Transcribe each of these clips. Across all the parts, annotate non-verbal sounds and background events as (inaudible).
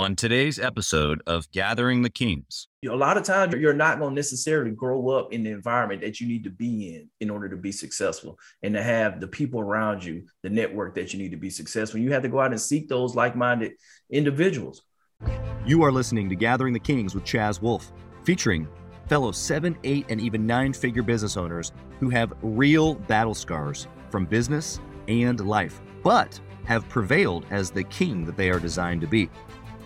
On today's episode of Gathering the Kings, a lot of times you're not going to necessarily grow up in the environment that you need to be in in order to be successful and to have the people around you, the network that you need to be successful. You have to go out and seek those like minded individuals. You are listening to Gathering the Kings with Chaz Wolfe, featuring fellow seven, eight, and even nine figure business owners who have real battle scars from business and life, but have prevailed as the king that they are designed to be.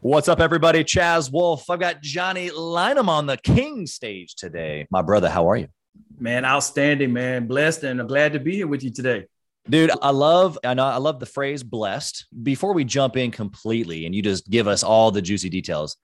What's up, everybody? Chaz Wolfe. I've got Johnny Lynum on the King stage today. My brother, how are you? Man, outstanding, man. Blessed and I'm glad to be here with you today. Dude, I love I know I love the phrase blessed. Before we jump in completely and you just give us all the juicy details,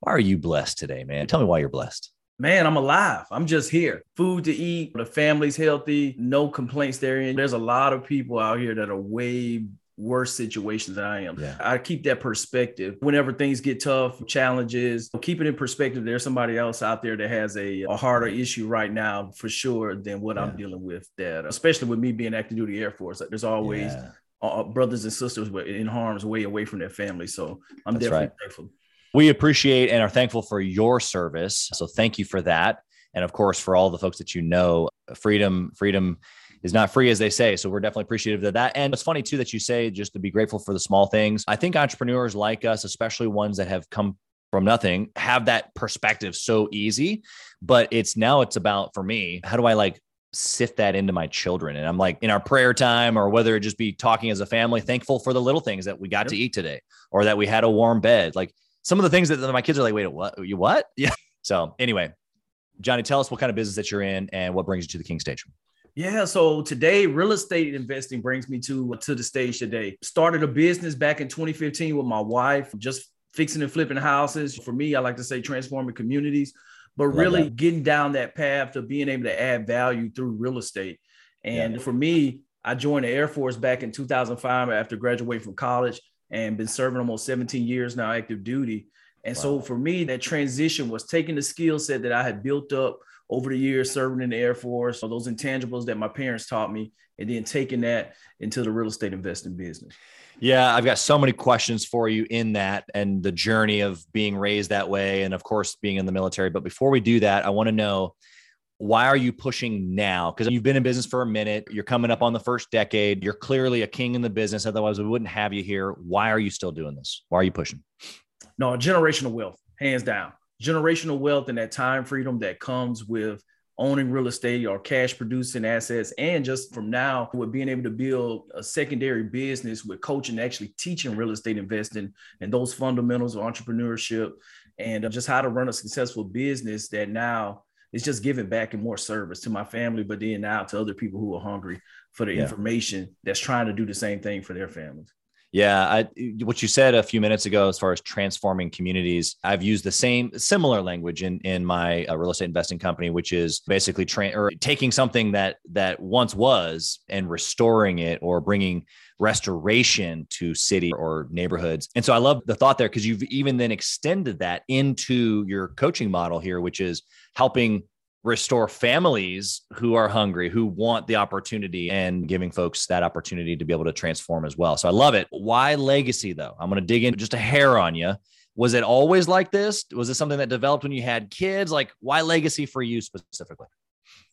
why are you blessed today, man? Tell me why you're blessed. Man, I'm alive. I'm just here. Food to eat. The family's healthy. No complaints there. There's a lot of people out here that are way worse situations than I am. Yeah. I keep that perspective whenever things get tough, challenges, keep it in perspective. There's somebody else out there that has a, a harder issue right now for sure than what yeah. I'm dealing with. That, especially with me being active duty Air Force, there's always yeah. uh, brothers and sisters in harm's way away from their family. So I'm That's definitely right. thankful. We appreciate and are thankful for your service. So thank you for that. And of course, for all the folks that you know, freedom, freedom is not free, as they say. So we're definitely appreciative of that. And it's funny too that you say just to be grateful for the small things. I think entrepreneurs like us, especially ones that have come from nothing, have that perspective so easy. But it's now it's about for me, how do I like sift that into my children. And I'm like in our prayer time or whether it just be talking as a family, thankful for the little things that we got yep. to eat today or that we had a warm bed. Like some of the things that my kids are like, wait, what? You what? (laughs) Yeah. So anyway, Johnny, tell us what kind of business that you're in and what brings you to the King Stage. Yeah, so today real estate investing brings me to to the stage today. Started a business back in 2015 with my wife, just fixing and flipping houses. For me, I like to say transforming communities, but Love really that. getting down that path to being able to add value through real estate. And yeah. for me, I joined the Air Force back in 2005 after graduating from college and been serving almost 17 years now active duty. And wow. so for me, that transition was taking the skill set that I had built up over the years serving in the Air Force, or those intangibles that my parents taught me, and then taking that into the real estate investing business. Yeah, I've got so many questions for you in that and the journey of being raised that way, and of course, being in the military. But before we do that, I want to know why are you pushing now? Because you've been in business for a minute, you're coming up on the first decade, you're clearly a king in the business. Otherwise, we wouldn't have you here. Why are you still doing this? Why are you pushing? No, generational wealth, hands down generational wealth and that time freedom that comes with owning real estate or cash producing assets and just from now with being able to build a secondary business with coaching actually teaching real estate investing and those fundamentals of entrepreneurship and uh, just how to run a successful business that now is just giving back and more service to my family but then now to other people who are hungry for the yeah. information that's trying to do the same thing for their families yeah, I, what you said a few minutes ago, as far as transforming communities, I've used the same similar language in in my uh, real estate investing company, which is basically tra- or taking something that that once was and restoring it or bringing restoration to city or neighborhoods. And so I love the thought there because you've even then extended that into your coaching model here, which is helping restore families who are hungry, who want the opportunity, and giving folks that opportunity to be able to transform as well. So I love it. Why legacy, though? I'm going to dig in just a hair on you. Was it always like this? Was it something that developed when you had kids? Like, why legacy for you specifically?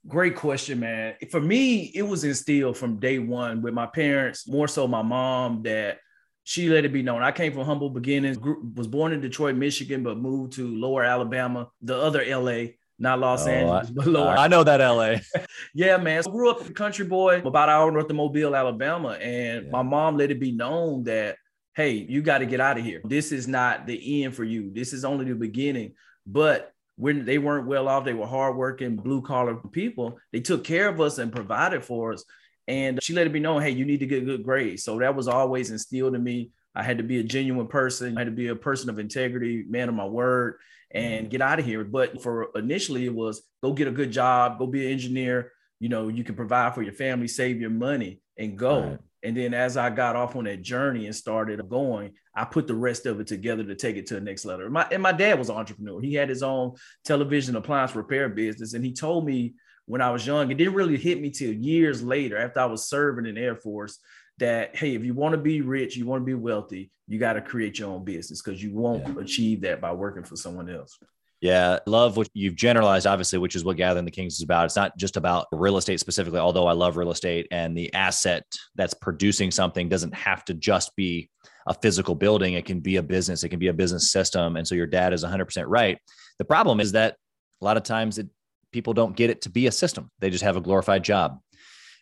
Great question, man. For me, it was instilled from day one with my parents, more so my mom, that she let it be known. I came from humble beginnings, was born in Detroit, Michigan, but moved to lower Alabama, the other LA not Los oh, Angeles, but lower. I know that LA. (laughs) yeah, man. So I grew up a country boy, about an hour north of Mobile, Alabama. And yeah. my mom let it be known that, hey, you got to get out of here. This is not the end for you. This is only the beginning. But when they weren't well off, they were hardworking, blue collar people. They took care of us and provided for us. And she let it be known, hey, you need to get good grades. So that was always instilled in me I had to be a genuine person. I had to be a person of integrity, man of my word, and mm-hmm. get out of here. But for initially, it was go get a good job, go be an engineer. You know, you can provide for your family, save your money, and go. Right. And then as I got off on that journey and started going, I put the rest of it together to take it to the next level. My, and my dad was an entrepreneur. He had his own television appliance repair business. And he told me when I was young, it didn't really hit me till years later after I was serving in the Air Force that, hey, if you want to be rich, you want to be wealthy, you got to create your own business because you won't yeah. achieve that by working for someone else. Yeah, love what you've generalized, obviously, which is what Gathering the Kings is about. It's not just about real estate specifically, although I love real estate and the asset that's producing something doesn't have to just be a physical building. It can be a business, it can be a business system. And so your dad is 100% right. The problem is that a lot of times it, people don't get it to be a system, they just have a glorified job.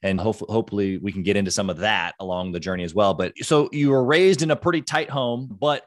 And hopefully, hopefully, we can get into some of that along the journey as well. But so you were raised in a pretty tight home, but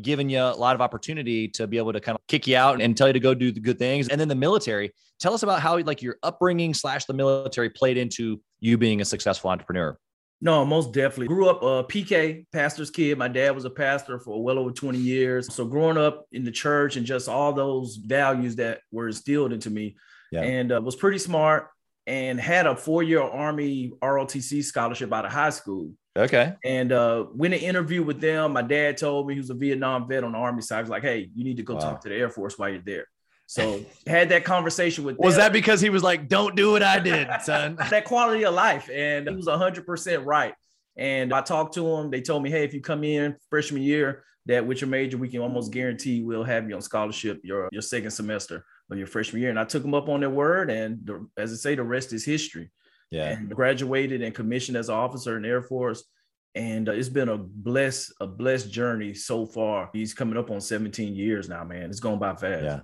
given you a lot of opportunity to be able to kind of kick you out and tell you to go do the good things. And then the military, tell us about how like your upbringing slash the military played into you being a successful entrepreneur. No, most definitely. Grew up a uh, PK, pastor's kid. My dad was a pastor for well over 20 years. So growing up in the church and just all those values that were instilled into me yeah. and uh, was pretty smart and had a four-year Army ROTC scholarship out of high school. Okay. And uh, when an interview with them, my dad told me he was a Vietnam vet on the Army side. He was like, "Hey, you need to go wow. talk to the Air Force while you're there." So had that conversation with. Was them. that because he was like, "Don't do what I did, son"? (laughs) that quality of life, and he was hundred percent right. And I talked to him. They told me, "Hey, if you come in freshman year, that with your major, we can almost guarantee we'll have you on scholarship your your second semester of your freshman year." And I took them up on their word, and the, as I say, the rest is history. Yeah. And graduated and commissioned as an officer in the Air Force. And uh, it's been a blessed, a blessed journey so far. He's coming up on 17 years now, man. It's going by fast. Yeah.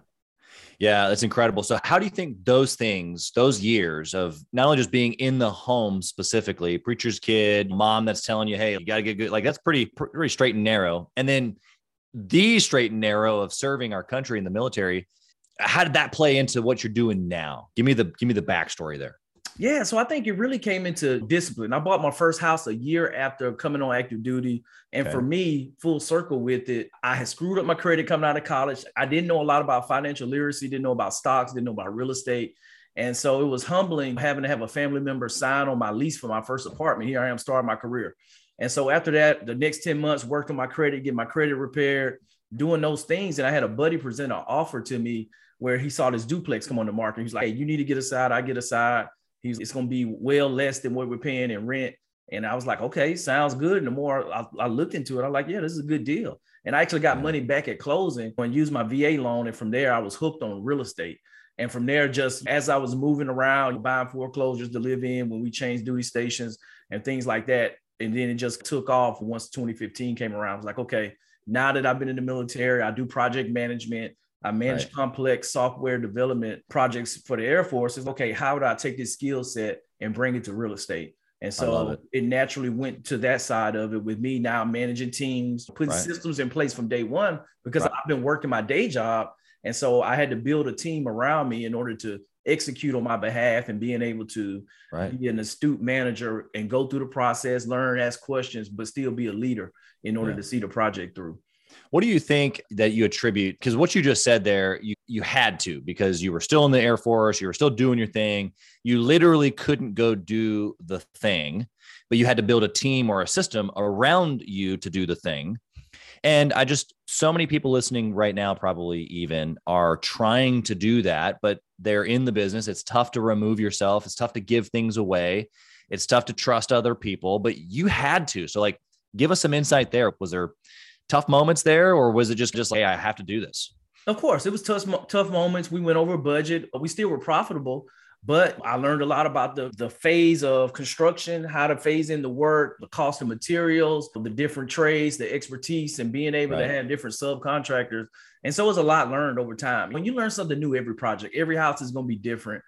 Yeah, that's incredible. So, how do you think those things, those years of not only just being in the home specifically, preacher's kid, mom that's telling you, hey, you got to get good, like that's pretty, pretty straight and narrow. And then the straight and narrow of serving our country in the military, how did that play into what you're doing now? Give me the, give me the backstory there. Yeah, so I think it really came into discipline. I bought my first house a year after coming on active duty. And okay. for me, full circle with it, I had screwed up my credit coming out of college. I didn't know a lot about financial literacy, didn't know about stocks, didn't know about real estate. And so it was humbling having to have a family member sign on my lease for my first apartment. Here I am starting my career. And so after that, the next 10 months, worked on my credit, get my credit repaired, doing those things. And I had a buddy present an offer to me where he saw this duplex come on the market. He's like, hey, you need to get aside. I get aside. He's it's gonna be well less than what we're paying in rent. And I was like, okay, sounds good. And the more I, I looked into it, I'm like, yeah, this is a good deal. And I actually got money back at closing and used my VA loan. And from there, I was hooked on real estate. And from there, just as I was moving around, buying foreclosures to live in when we changed duty stations and things like that. And then it just took off once 2015 came around. I was like, okay, now that I've been in the military, I do project management. I manage right. complex software development projects for the Air Force. Is okay, how would I take this skill set and bring it to real estate? And so it. it. naturally went to that side of it with me now managing teams, putting right. systems in place from day one because right. I've been working my day job. And so I had to build a team around me in order to execute on my behalf and being able to right. be an astute manager and go through the process, learn, ask questions, but still be a leader in order yeah. to see the project through. What do you think that you attribute? Because what you just said there, you you had to because you were still in the Air Force, you were still doing your thing. You literally couldn't go do the thing, but you had to build a team or a system around you to do the thing. And I just, so many people listening right now, probably even are trying to do that, but they're in the business. It's tough to remove yourself, it's tough to give things away, it's tough to trust other people, but you had to. So, like, give us some insight there. Was there tough moments there, or was it just just like, hey, I have to do this? Of course, it was tough tough moments. We went over budget, but we still were profitable. But I learned a lot about the, the phase of construction, how to phase in the work, the cost of materials, the different trades, the expertise, and being able right. to have different subcontractors. And so it was a lot learned over time. When you learn something new every project, every house is going to be different.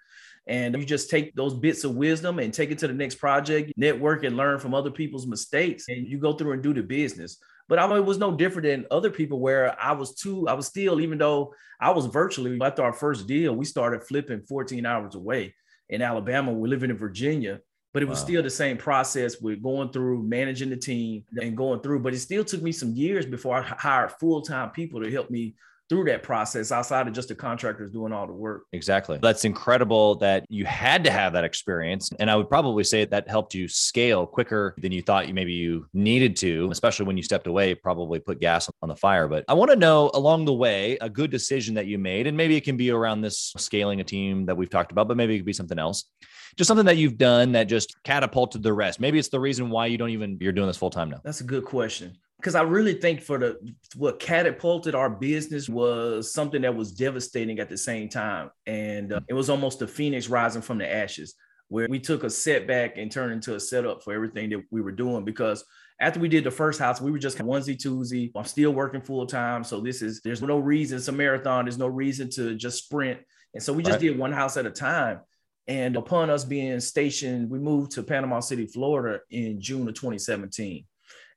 And you just take those bits of wisdom and take it to the next project, network and learn from other people's mistakes, and you go through and do the business. But I mean, it was no different than other people where I was too, I was still, even though I was virtually after our first deal, we started flipping 14 hours away in Alabama. We're living in Virginia. but it was wow. still the same process with going through managing the team and going through. But it still took me some years before I hired full time people to help me through that process outside of just the contractors doing all the work. Exactly. That's incredible that you had to have that experience. And I would probably say that helped you scale quicker than you thought you maybe you needed to, especially when you stepped away, probably put gas on the fire. But I want to know along the way a good decision that you made. And maybe it can be around this scaling a team that we've talked about, but maybe it could be something else. Just something that you've done that just catapulted the rest. Maybe it's the reason why you don't even you're doing this full time now. That's a good question because I really think for the what catapulted our business was something that was devastating at the same time, and uh, it was almost the phoenix rising from the ashes, where we took a setback and turned into a setup for everything that we were doing. Because after we did the first house, we were just onesie twosie. I'm still working full time, so this is there's no reason. It's a marathon. There's no reason to just sprint, and so we just right. did one house at a time. And upon us being stationed, we moved to Panama City, Florida in June of 2017.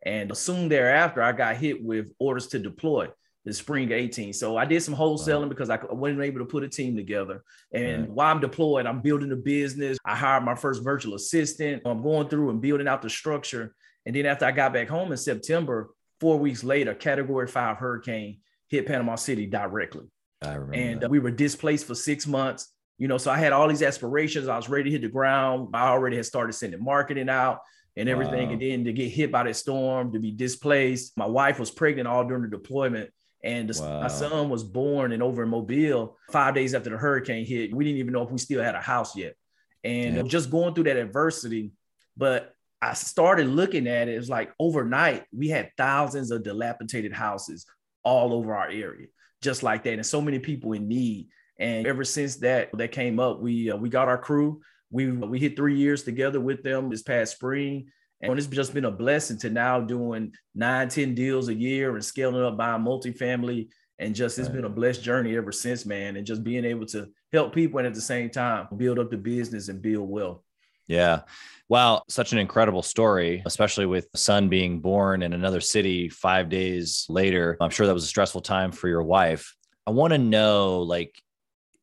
And soon thereafter, I got hit with orders to deploy the spring 18. So I did some wholesaling wow. because I wasn't able to put a team together. And while I'm deployed, I'm building a business. I hired my first virtual assistant. I'm going through and building out the structure. And then after I got back home in September, four weeks later, category five hurricane hit Panama City directly. I remember. And uh, we were displaced for six months. You know, so I had all these aspirations. I was ready to hit the ground. I already had started sending marketing out and everything. Wow. And then to get hit by that storm, to be displaced. My wife was pregnant all during the deployment. And the, wow. my son was born and over in Mobile five days after the hurricane hit. We didn't even know if we still had a house yet. And yeah. just going through that adversity. But I started looking at it. It was like overnight, we had thousands of dilapidated houses all over our area, just like that. And so many people in need. And ever since that that came up, we uh, we got our crew we we hit three years together with them this past spring. And it's just been a blessing to now doing nine, ten deals a year and scaling up buying multifamily. And just it's been a blessed journey ever since, man. And just being able to help people and at the same time build up the business and build wealth. Yeah. Wow. Such an incredible story, especially with son being born in another city five days later. I'm sure that was a stressful time for your wife. I want to know, like,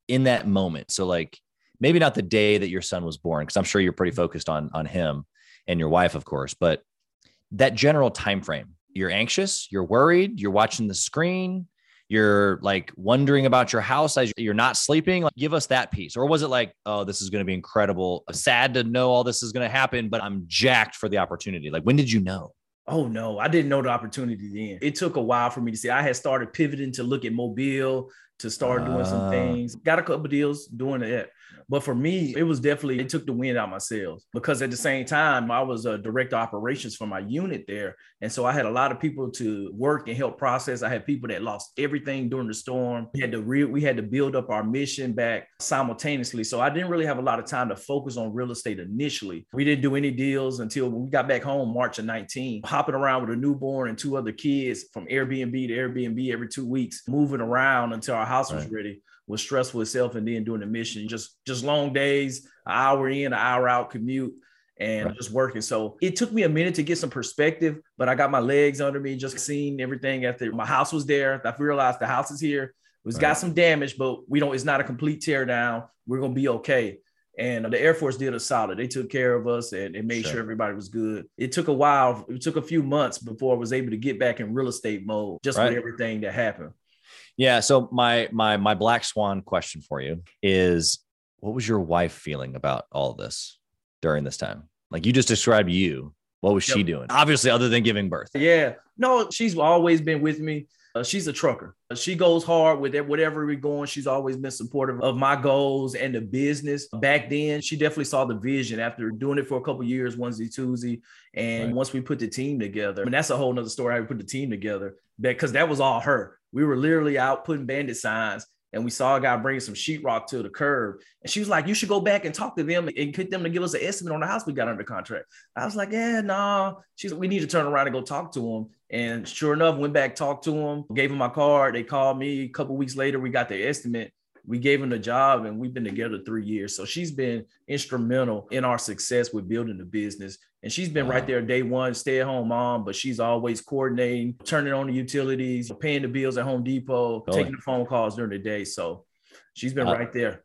in that moment. So, like, maybe not the day that your son was born because i'm sure you're pretty mm-hmm. focused on on him and your wife of course but that general time frame you're anxious you're worried you're watching the screen you're like wondering about your house as you're not sleeping like give us that piece. Or was it like oh this is going to be incredible. Sad to know all this is going to happen but i'm jacked for the opportunity. Like when did you know? Oh no, I didn't know the opportunity then. It took a while for me to see. I had started pivoting to look at Mobile, to start doing some ah. things. Got a couple deals doing it. But for me, it was definitely, it took the wind out my sails because at the same time, I was a director operations for my unit there. And so I had a lot of people to work and help process. I had people that lost everything during the storm. We had to re- we had to build up our mission back simultaneously. So I didn't really have a lot of time to focus on real estate initially. We didn't do any deals until we got back home March of 19, hopping around with a newborn and two other kids from Airbnb to Airbnb every two weeks, moving around until our house was ready was stressful itself and then doing the mission just just long days an hour in an hour out commute and right. just working so it took me a minute to get some perspective but i got my legs under me just seeing everything after my house was there i realized the house is here it was right. got some damage but we don't it's not a complete tear down we're gonna be okay and the Air Force did a solid. They took care of us and, and made sure. sure. everybody was good. It took a while. It took a few months before I was able to get back in real estate mode, just right. with everything that happened. Yeah. So my my my black swan question for you is what was your wife feeling about all this during this time? Like you just described you. What was yep. she doing? Obviously, other than giving birth. Yeah. No, she's always been with me. Uh, she's a trucker. She goes hard with it, whatever we're going. She's always been supportive of my goals and the business. Back then, she definitely saw the vision after doing it for a couple years, onesie twosie. And right. once we put the team together, I mean, that's a whole nother story how we put the team together because that was all her. We were literally out putting bandit signs and we saw a guy bringing some sheetrock to the curb. And she was like, You should go back and talk to them and get them to give us an estimate on the house we got under contract. I was like, Yeah, no. Nah. She's like, we need to turn around and go talk to them. And sure enough, went back, talked to them, gave them my card. They called me a couple weeks later. We got the estimate we gave him the job and we've been together three years. So she's been instrumental in our success with building the business. And she's been wow. right there day one, stay at home mom, but she's always coordinating, turning on the utilities, paying the bills at Home Depot, totally. taking the phone calls during the day. So she's been uh, right there.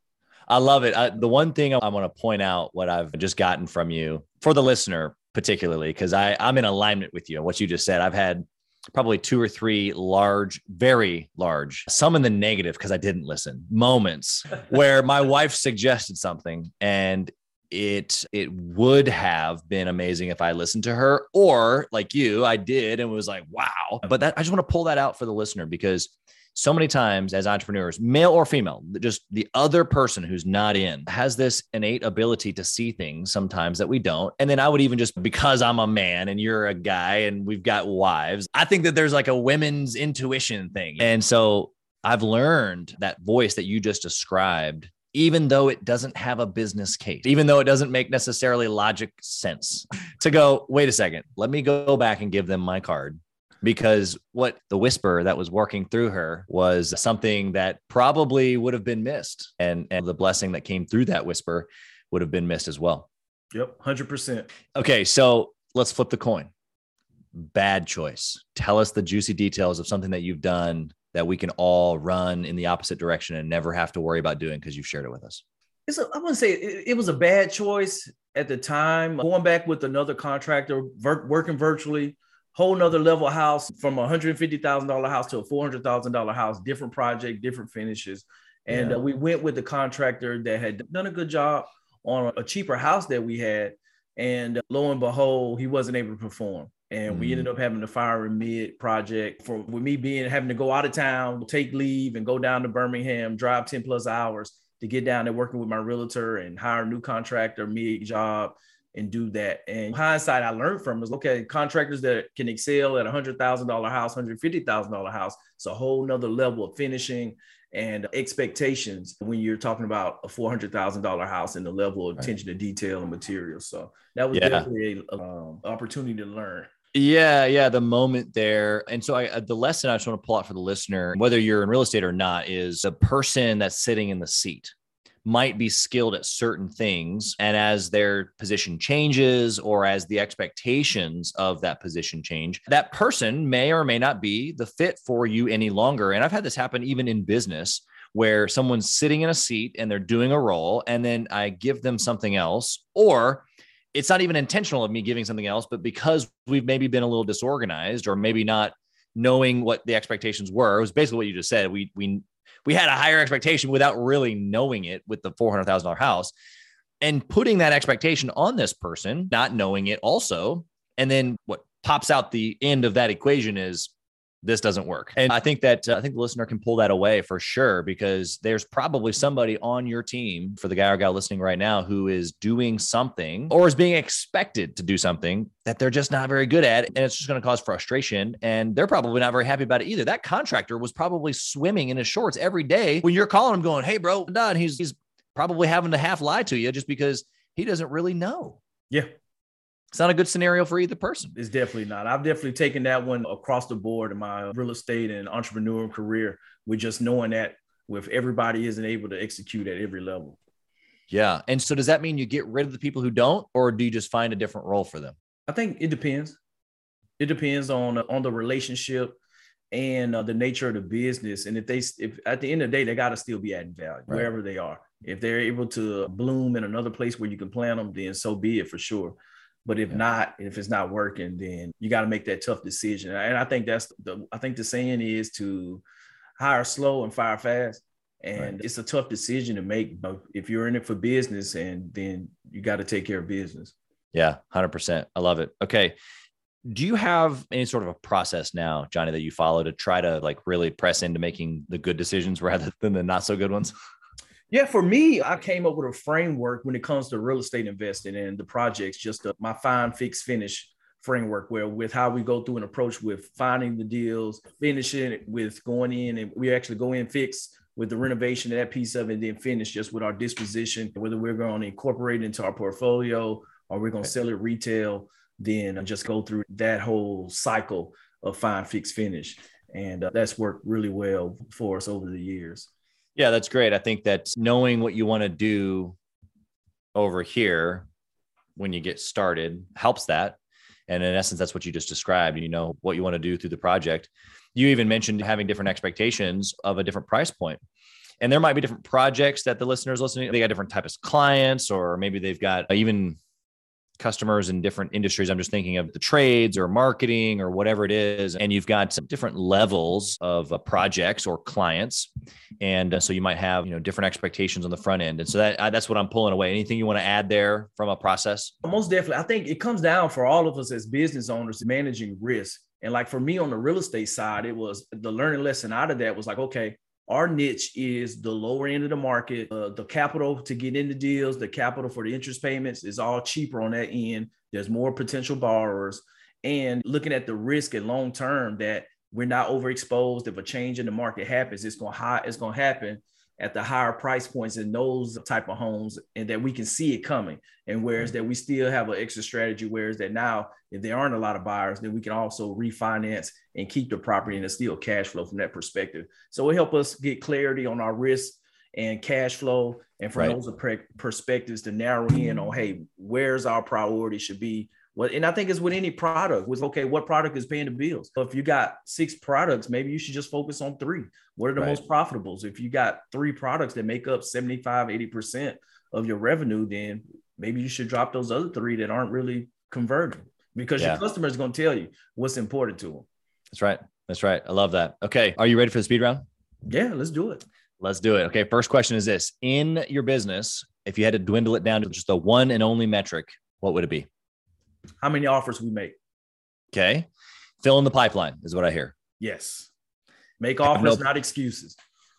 I love it. I, the one thing I want to point out, what I've just gotten from you for the listener, particularly, because I'm in alignment with you. And what you just said, I've had probably two or three large, very large, some in the negative because I didn't listen moments (laughs) where my wife suggested something and it it would have been amazing if I listened to her or like you I did and was like wow. But that I just want to pull that out for the listener because so many times as entrepreneurs, male or female, just the other person who's not in has this innate ability to see things sometimes that we don't. And then I would even just because I'm a man and you're a guy and we've got wives, I think that there's like a women's intuition thing. And so I've learned that voice that you just described even though it doesn't have a business case, even though it doesn't make necessarily logic sense, (laughs) to go, wait a second, let me go back and give them my card because what the whisper that was working through her was something that probably would have been missed. And and the blessing that came through that whisper would have been missed as well. Yep 100% okay so let's flip the coin. Bad choice. Tell us the juicy details of something that you've done that we can all run in the opposite direction and never have to worry about doing because you've shared it with us. It's a, I wouldn't say it, it, was a bad choice at the time. Going back with another contractor, ver- working virtually, whole nother level house from a hundred fifty thousand dollar house to a four hundred thousand dollar house, different project, different finishes. And yeah. uh, we went with the contractor that had done a good job on a cheaper house that we had. And uh, lo and behold, he wasn't able to perform. And mm we ended up having to fire a mid project for with me being having to go out of town, take leave, and go down to Birmingham, drive 10 plus hours to get down there working with my realtor and hire a new contractor mid job and do that. And hindsight, I learned from is okay, contractors that can excel at a hundred thousand dollar house, hundred fifty thousand dollar house, it's a whole nother level of finishing and expectations when you're talking about a four hundred thousand dollar house and the level of attention to detail and material. So that was yeah. definitely an um, opportunity to learn. Yeah, yeah, the moment there. And so I uh, the lesson I just want to pull out for the listener, whether you're in real estate or not, is the person that's sitting in the seat might be skilled at certain things. And as their position changes or as the expectations of that position change, that person may or may not be the fit for you any longer. And I've had this happen even in business where someone's sitting in a seat and they're doing a role, and then I give them something else, or it's not even intentional of me giving something else, but because we've maybe been a little disorganized or maybe not knowing what the expectations were, it was basically what you just said. We we we had a higher expectation without really knowing it with the $400,000 house and putting that expectation on this person, not knowing it also. And then what pops out the end of that equation is this doesn't work. And I think that uh, I think the listener can pull that away for sure because there's probably somebody on your team for the guy or gal listening right now who is doing something or is being expected to do something that they're just not very good at and it's just going to cause frustration and they're probably not very happy about it either. That contractor was probably swimming in his shorts every day when you're calling him going, "Hey bro, done." He's he's probably having to half lie to you just because he doesn't really know. Yeah it's not a good scenario for either person. It's definitely not. I've definitely taken that one across the board in my real estate and entrepreneurial career with just knowing that with everybody isn't able to execute at every level. Yeah. And so does that mean you get rid of the people who don't, or do you just find a different role for them? I think it depends. It depends on on the relationship and uh, the nature of the business. And if they, if at the end of the day, they got to still be adding value right. wherever they are. If they're able to bloom in another place where you can plant them, then so be it for sure. But if yeah. not, if it's not working, then you got to make that tough decision. And I think that's the I think the saying is to hire slow and fire fast. And right. it's a tough decision to make. But if you're in it for business, and then you got to take care of business. Yeah, hundred percent. I love it. Okay. Do you have any sort of a process now, Johnny, that you follow to try to like really press into making the good decisions (laughs) rather than the not so good ones? Yeah, for me, I came up with a framework when it comes to real estate investing and the projects, just a, my fine, fix, finish framework where with how we go through an approach with finding the deals, finishing it with going in and we actually go in fix with the renovation of that piece of it, and then finish just with our disposition, whether we're going to incorporate it into our portfolio or we're going to sell it retail, then just go through that whole cycle of fine, fix, finish. And uh, that's worked really well for us over the years. Yeah, that's great. I think that knowing what you want to do over here when you get started helps that. And in essence, that's what you just described. You know what you want to do through the project. You even mentioned having different expectations of a different price point. And there might be different projects that the listeners listening, they got different types of clients, or maybe they've got even customers in different industries. I'm just thinking of the trades or marketing or whatever it is. And you've got different levels of uh, projects or clients. And uh, so you might have, you know, different expectations on the front end. And so that uh, that's what I'm pulling away. Anything you want to add there from a process? Most definitely. I think it comes down for all of us as business owners managing risk. And like for me on the real estate side, it was the learning lesson out of that was like, okay, our niche is the lower end of the market. Uh, the capital to get into deals, the capital for the interest payments is all cheaper on that end. There's more potential borrowers. And looking at the risk and long term that we're not overexposed. If a change in the market happens, it's going to it's going to happen at the higher price points in those type of homes and that we can see it coming and whereas that we still have an extra strategy whereas that now if there aren't a lot of buyers then we can also refinance and keep the property and it's still cash flow from that perspective so it help us get clarity on our risk and cash flow and from right. those perspectives to narrow in on hey where's our priority should be well, and I think it's with any product. Was okay, what product is paying the bills? So if you got six products, maybe you should just focus on three. What are the right. most profitables? If you got three products that make up 75, 80% of your revenue, then maybe you should drop those other three that aren't really converting because yeah. your customer is going to tell you what's important to them. That's right. That's right. I love that. Okay. Are you ready for the speed round? Yeah, let's do it. Let's do it. Okay. First question is this In your business, if you had to dwindle it down to just the one and only metric, what would it be? how many offers we make. Okay. Fill in the pipeline is what I hear. Yes. Make offers, no- not excuses.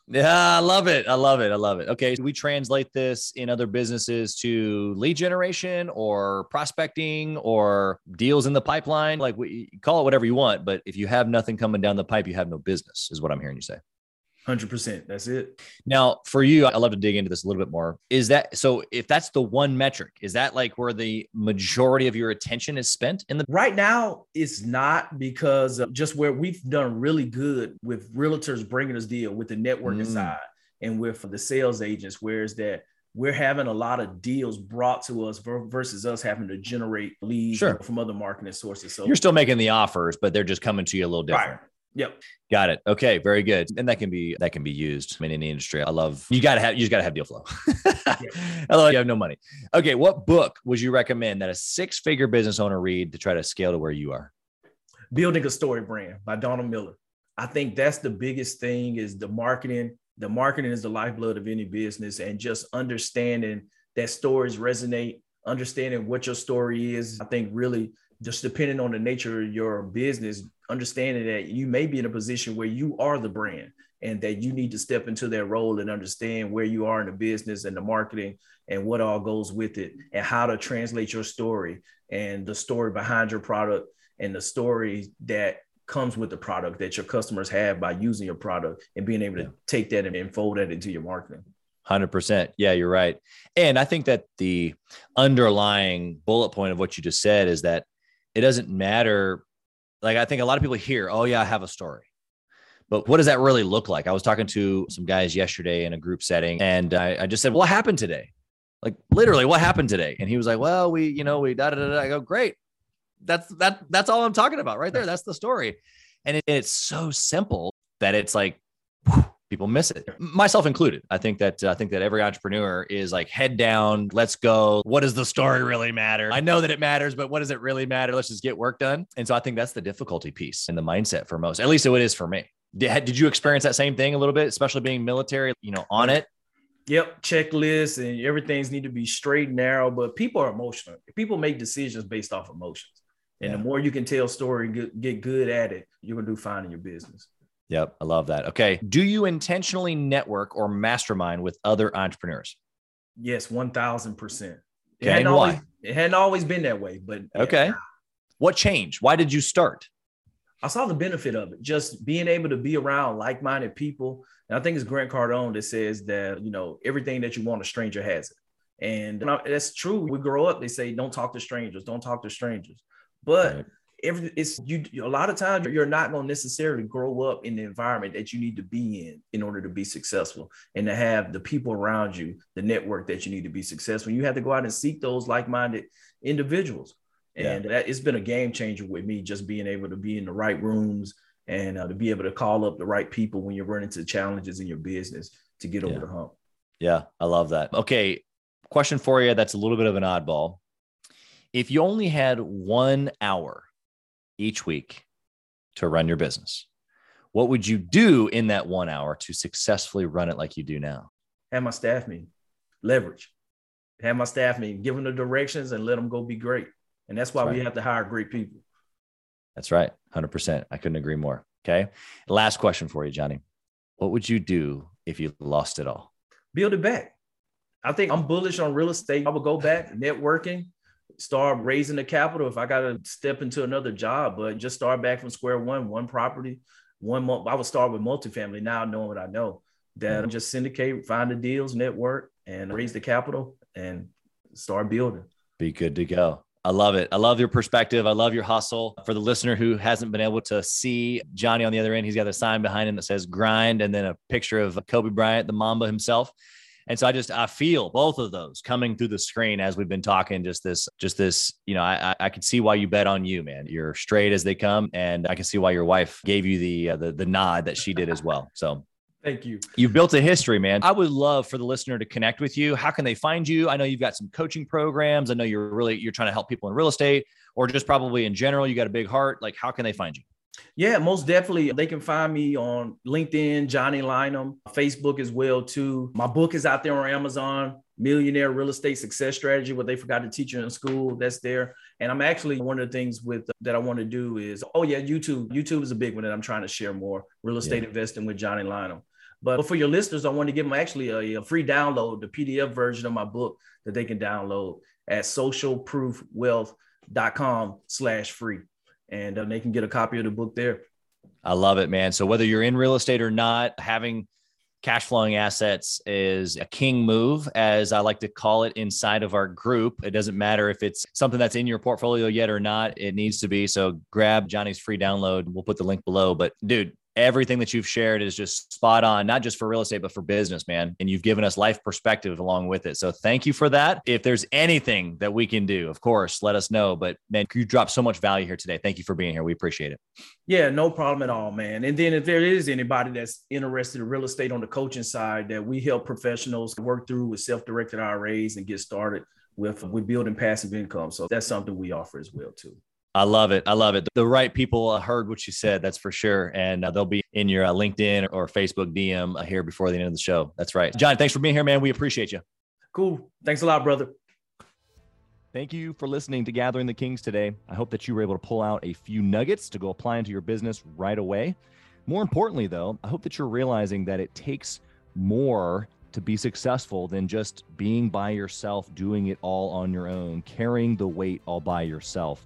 Yeah, I love it. I love it. I love it. Okay. we translate this in other businesses to lead generation or prospecting or deals in the pipeline. Like we call it whatever you want, but if you have nothing coming down the pipe, you have no business, is what I'm hearing you say. 100%. That's it. Now, for you, I love to dig into this a little bit more. Is that so? If that's the one metric, is that like where the majority of your attention is spent in the right now? It's not because of just where we've done really good with realtors bringing us deal with the networking mm. side and with the sales agents. Whereas that we're having a lot of deals brought to us versus us having to generate leads sure. from other marketing sources. So you're still making the offers, but they're just coming to you a little different. Right. Yep. Got it. Okay. Very good. And that can be that can be used in any industry. I love you gotta have you just gotta have deal flow. Although you have no money. Okay. What book would you recommend that a six-figure business owner read to try to scale to where you are? Building a Story Brand by Donald Miller. I think that's the biggest thing is the marketing. The marketing is the lifeblood of any business and just understanding that stories resonate, understanding what your story is. I think really just depending on the nature of your business, understanding that you may be in a position where you are the brand and that you need to step into that role and understand where you are in the business and the marketing and what all goes with it and how to translate your story and the story behind your product and the story that comes with the product that your customers have by using your product and being able to take that and fold that into your marketing. 100%. Yeah, you're right. And I think that the underlying bullet point of what you just said is that it doesn't matter. Like, I think a lot of people hear, oh, yeah, I have a story. But what does that really look like? I was talking to some guys yesterday in a group setting, and I, I just said, What happened today? Like, literally, what happened today? And he was like, Well, we, you know, we da da da. I go, Great. That's that. That's all I'm talking about right there. (laughs) That's the story. And it, it's so simple that it's like, whew, people miss it myself included i think that uh, i think that every entrepreneur is like head down let's go what does the story really matter i know that it matters but what does it really matter let's just get work done and so i think that's the difficulty piece and the mindset for most at least it is for me did, did you experience that same thing a little bit especially being military you know on it Yep, checklists and everything's need to be straight and narrow. But people are emotional. People make decisions based off emotions, and yeah. the more you can tell story, get, get good at it, you're gonna do fine in your business. Yep, I love that. Okay. Do you intentionally network or mastermind with other entrepreneurs? Yes, 1000%. It okay, and always, why? It hadn't always been that way, but okay. Yeah. What changed? Why did you start? I saw the benefit of it, just being able to be around like-minded people. And I think it's Grant Cardone that says that, you know, everything that you want, a stranger has it. And that's true. We grow up, they say, don't talk to strangers, don't talk to strangers. But right every it's you a lot of times you're not going to necessarily grow up in the environment that you need to be in in order to be successful and to have the people around you the network that you need to be successful you have to go out and seek those like-minded individuals and yeah. that it's been a game changer with me just being able to be in the right rooms and uh, to be able to call up the right people when you're running into challenges in your business to get over Yeah. the hump. Yeah, I love that. Okay, question for you that's a little bit of an oddball. If you only had one hour each week to run your business, what would you do in that one hour to successfully run it like you do now? Have my staff meeting, leverage. Have my staff meeting, give them the directions, and let them go be great. And that's why That's we have to hire great people. That's right. 100%. I couldn't agree more. Okay. Last question for you, Johnny. What would you do if you lost it all? build it back. I think I'm bullish on real estate. I would go back networking, start raising the capital if I got to step into another job, but just start back from square one, one property, one month. I would start with multifamily now, knowing what I know. That I'm just syndicate, find the deals, network, and raise the capital and start building. Be good to go. I love it. I love your perspective. I love your hustle. For the listener who hasn't been able to see Johnny on the other end, he's got a sign behind him that says grind and then a picture of Kobe Bryant, the Mamba himself. And so I just I feel both of those coming through the screen as we've been talking. Just this, just this, you know, I I- I can see why you bet on you, man. You're straight as they come, and I can see why your wife gave you the uh, the the nod that she did as well. So Thank you. You've built a history, man. I would love for the listener to connect with you. How can they find you? I know you've got some coaching programs. I know you're really you're trying to help people in real estate or just probably in general. You got a big heart. Like, how can they find you? Yeah, most definitely. They can find me on LinkedIn, Johnny Lynum, Facebook as well too. My book is out there on Amazon, Millionaire Real Estate Success Strategy, what they forgot to teach you in school. That's there. And I'm actually one of the things with that I want to do is oh yeah, YouTube. YouTube is a big one that I'm trying to share more. Real estate investing with Johnny Lynum. But for your listeners, I want to give them actually a, a free download, the PDF version of my book that they can download at socialproofwealth.com slash free and uh, they can get a copy of the book there. I love it, man. So whether you're in real estate or not, having cash flowing assets is a king move, as I like to call it inside of our group. It doesn't matter if it's something that's in your portfolio yet or not, it needs to be. So grab Johnny's free download. We'll put the link below. But dude, everything that you've shared is just spot on, not just for real estate, but for business, man. And you've given us life perspective along with it. So thank you for that. If there's anything that we can do, of course, let us know. But man, you dropped so much value here today. Thank you for being here. We appreciate it. Yeah, no problem at all, man. And then if there is anybody that's interested in real estate on the coaching side, that we help professionals work through with self-directed IRAs and get started with with building passive income. So that's something we offer as well too. I love it. I love it. The right people heard what you said. That's for sure. And uh, they'll be in your uh, LinkedIn or Facebook DM uh, here before the end of the show. That's right. John, thanks for being here, man. We appreciate you. Cool. Thanks a lot, brother. Thank you for listening to Gathering the Kings today. I hope that you were able to pull out a few nuggets to go apply into your business right away. More importantly, though, I hope that you're realizing that it takes more to be successful than just being by yourself, doing it all on your own, carrying the weight all by yourself.